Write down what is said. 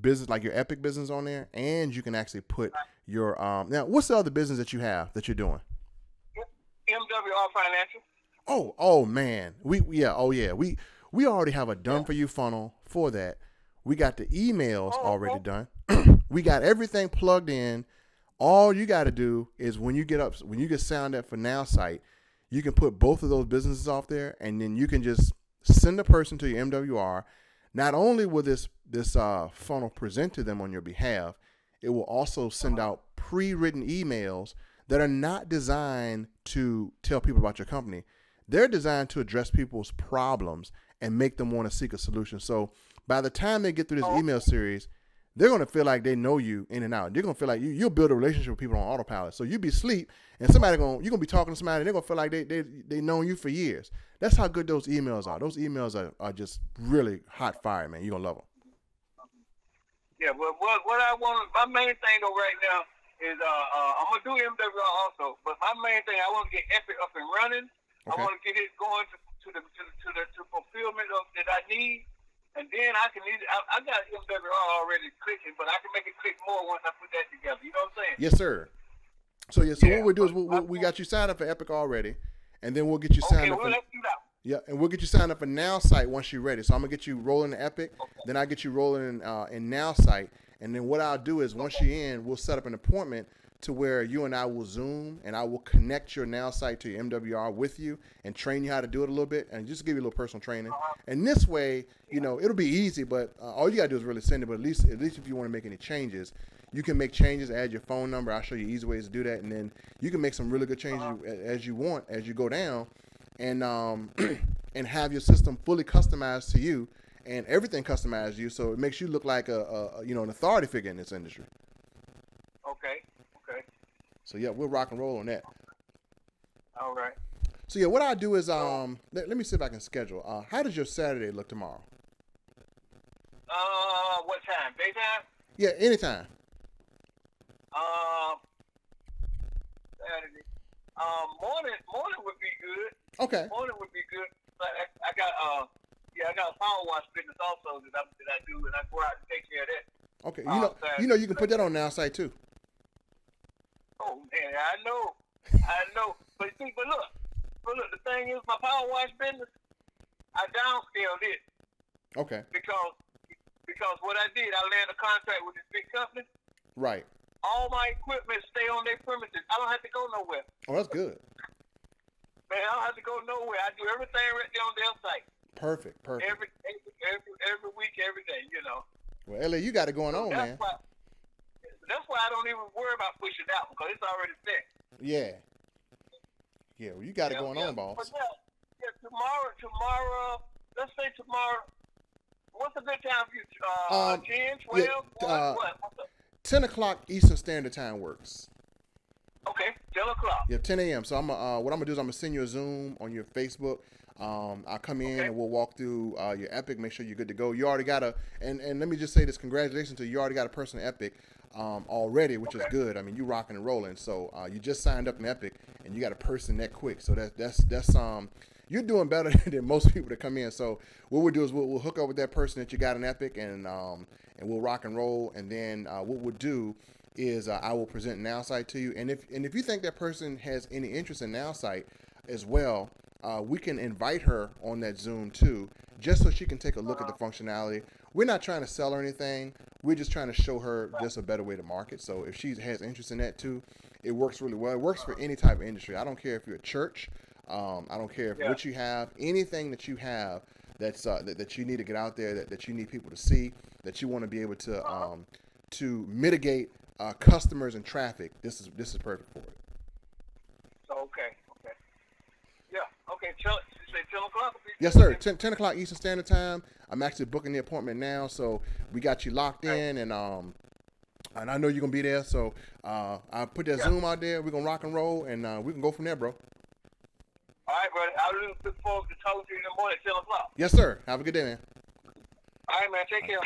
business like your Epic business on there, and you can actually put your um. Now, what's the other business that you have that you're doing? MWR Financial. Oh, oh man, we yeah, oh yeah, we we already have a done for you funnel for that. We got the emails Oh, already okay. done. we got everything plugged in. All you got to do is when you get up, when you get signed up for NowSite, you can put both of those businesses off there, and then you can just send a person to your MWR. Not only will this this uh, funnel present to them on your behalf, it will also send out pre-written emails that are not designed to tell people about your company. They're designed to address people's problems and make them want to seek a solution. So by the time they get through this email series, they're gonna feel like they know you in and out. They're gonna feel like you you'll build a relationship with people on autopilot. So you be asleep and somebody gonna you're gonna be talking to somebody and they're gonna feel like they they they known you for years. That's how good those emails are. Those emails are, are just really hot fire, man. You're gonna love them. Yeah, but what what I want, my main thing though right now is uh, uh I'm gonna do MWR also, but my main thing I want to get Epic up and running. I want to get it going to, to the to the to the to fulfillment of that I need, and then I can either I, I got MWR already clicking, but I can make it click more once I put that together. You know what I'm saying? Yes, sir. So yeah, so Yeah, what we'll do is we'll, we we got you signed up for Epic already, and then we'll get you signed Okay, up. well For, let's do that. Yeah, and we'll get you signed up for NowSite once you're ready. So I'm gonna get you rolling in Epic, then I get you rolling in uh, in NowSite, and then what I'll do is once you're in, we'll set up an appointment to where you and I will Zoom, and I will connect your NowSite to your MWR with you and train you how to do it a little bit, and just give you a little personal training. And this way, you know, it'll be easy, but uh, all you gotta do is really send it. But at least, at least if you want to make any changes, you can make changes, add your phone number. I'll show you easy ways to do that, and then you can make some really good changes as you want as you go down and um, and have your system fully customized to you and everything customized to you, so it makes you look like a, a you know an authority figure in this industry. Okay, So yeah, we'll rock and roll on that. all right. So yeah, what I do is um, let, let me see if I can schedule. Uh, how does your Saturday look tomorrow? Uh, what time? Daytime? Yeah, anytime. Um, Saturday. Um, morning, morning would be good. Okay. Morning would be good. But I, I got uh, yeah, I got a power wash business also that I that I do, and I go out and take care of that. Okay. You know, you know, you can put that on NowSite too. I know, I know. But see, but look, but look, the thing is, my power wash business, I downscaled it Okay. because because what I did, I landed a contract with this big company. Right. All my equipment stay on their premises. I don't have to go nowhere. Oh, that's good. Man, I don't have to go nowhere. I do everything right there on their site. Perfect. Perfect. Every every every, every week, every day. You know. Well, LA, you got it going on, that's man. why. That's why I don't even worry about pushing it out because it's already set. Yeah. Yeah. Well, you got it Yeah, going yeah. on, boss. But yeah, yeah, tomorrow, tomorrow, let's say tomorrow. What's a good time for you? Uh, Um, 10, 12, yeah, what? uh, what? What's up? 10 o'clock Eastern Standard Time works. Okay, 10 o'clock. Yeah, 10 a.m. So I'm uh, what I'm gonna do is I'm gonna send you a Zoom on your Facebook. Um, I'll come in Okay. and we'll walk through uh, your Epic. Make sure you're good to go. You already got a and and let me just say this: congratulations to you. You already got a person in Epic um, already, which is good. I mean, you're rocking and rolling. So uh, you just signed up in Epic and you got a person that quick. So that that's that's um you're doing better than most people that come in. So what we'll do is we'll, we'll hook up with that person that you got in Epic and um and we'll rock and roll. And then uh, what we'll do is uh, I will present NowSite to you. And if and if you think that person has any interest in NowSite as well, uh, we can invite her on that Zoom too, just so she can take a look at the functionality. We're not trying to sell her anything. We're just trying to show her just a better way to market. So if she has interest in that too, it works really well. It works for any type of industry. I don't care if you're a church. Um, I don't care if Yeah. what you have, anything that you have that's uh, that, that you need to get out there, that, that you need people to see, that you want to be able to um, to mitigate uh, customers and traffic. This is this is perfect for it. Okay, okay. Yeah, okay, tell, you say 10 o'clock? Yes, sir. 10, 10 o'clock Eastern Standard Time. I'm actually booking the appointment now, so we got you locked in, and um, and I know you're gonna be there. So uh, I put that Yeah. Zoom out there. We're gonna rock and roll, and uh, we can go from there, bro. All right, brother. I really look forward to talking to you in the morning at 10 o'clock. Yes, sir. Have a good day, man. All right, man. Take care.